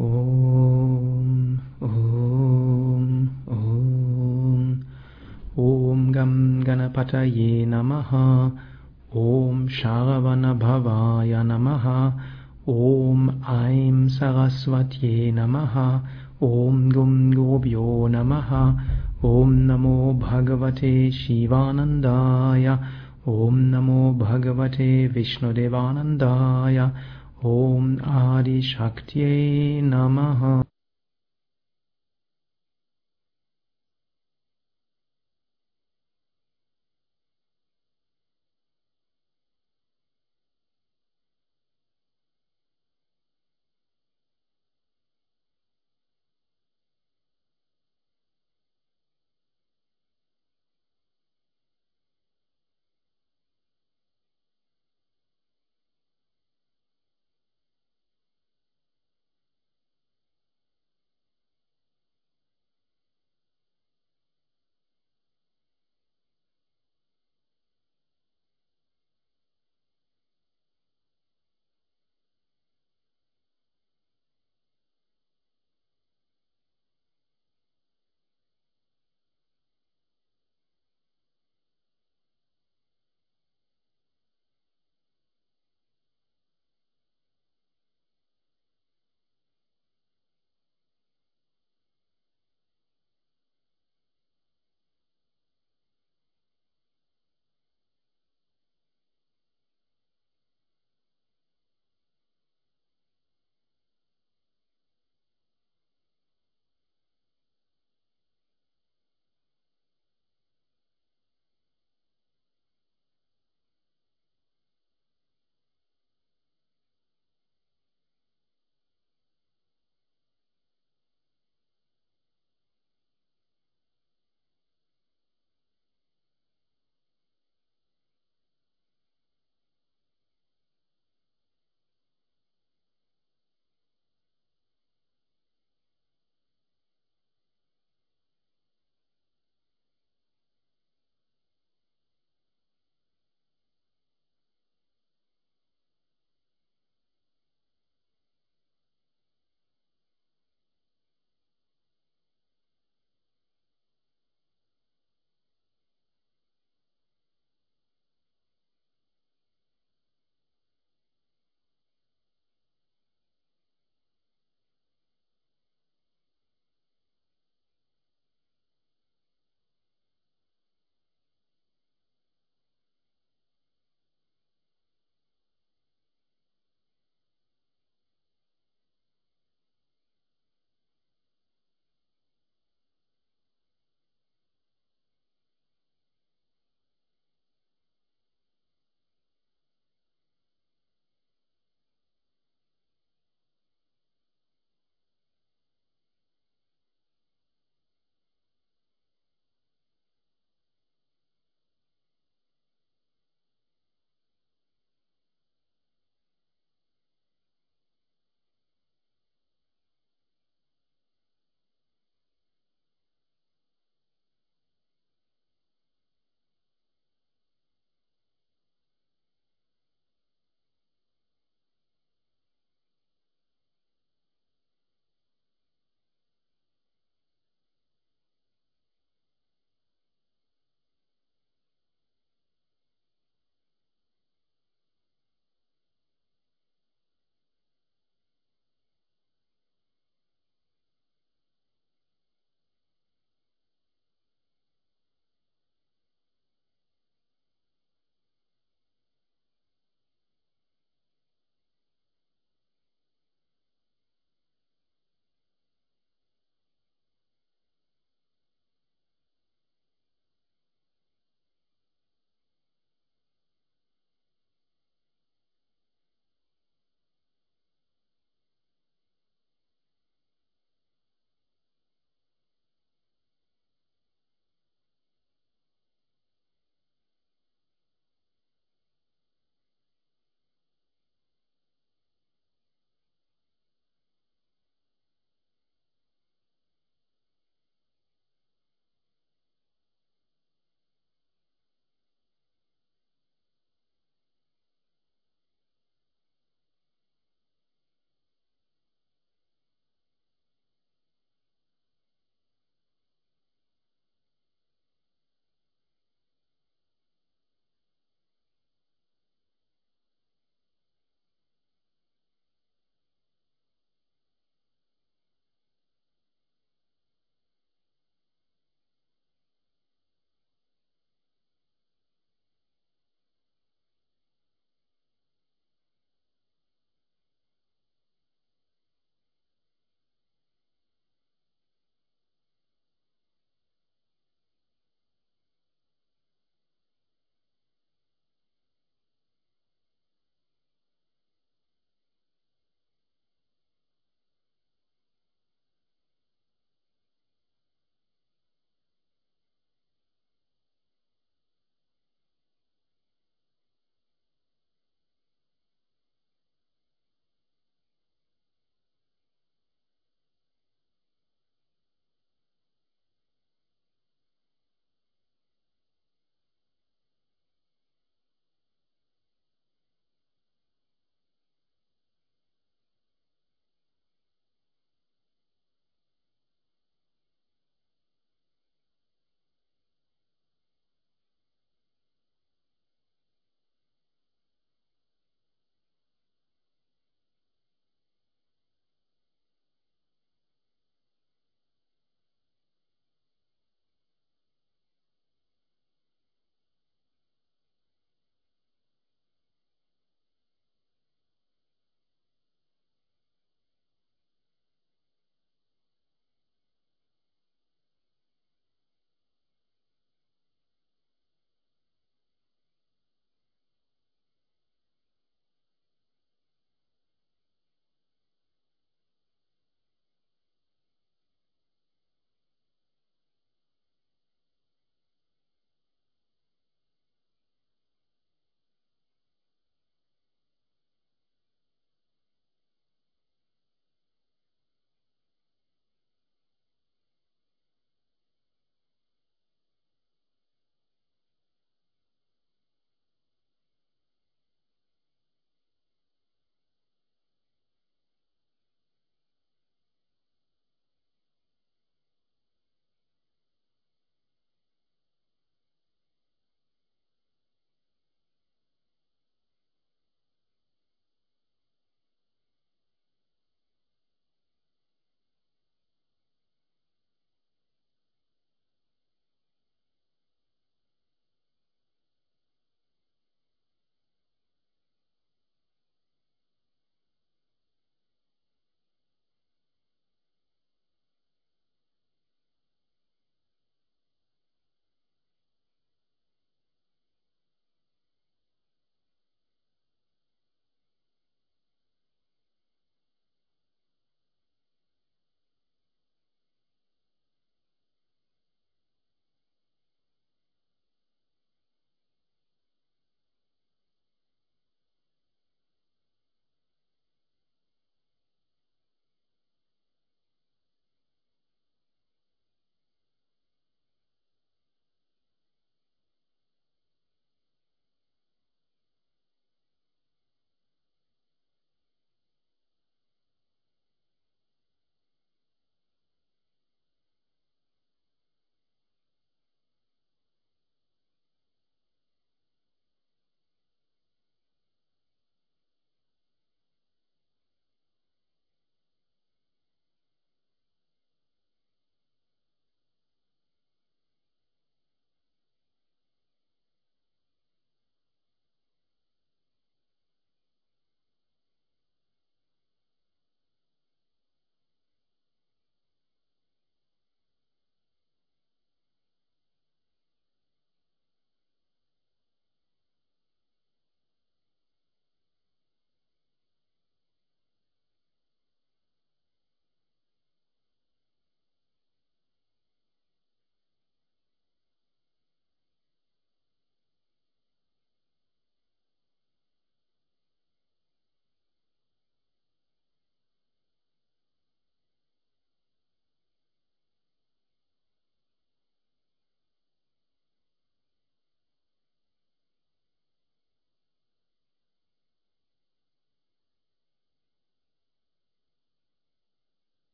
ॐ ॐ ॐ ॐ गं गणपतये नमः ॐ शारवणभवाय नमः ॐ ऐं सरस्वत्यै नमः ॐ गुं गोभ्यो नमः ॐ नमो भगवते शिवानन्दाय ॐ नमो भगवते विष्णुदेवानन्दाय Om Adi Shaktiye Namaha.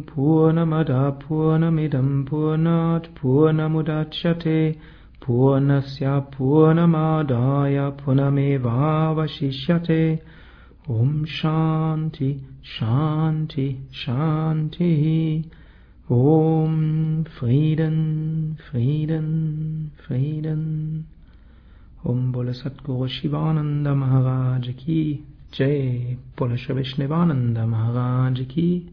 Om Purnamada Purnamidam Purnat Purnamudachyate Purnasya Purnamadaya Purnamevavashishyate Om Shanti Shanti Shanti Om Frieden Frieden Frieden Om Bole Satguru Shivananda Maharaj Ki Jai Bole Shri Vishnevananda Maharaj Ki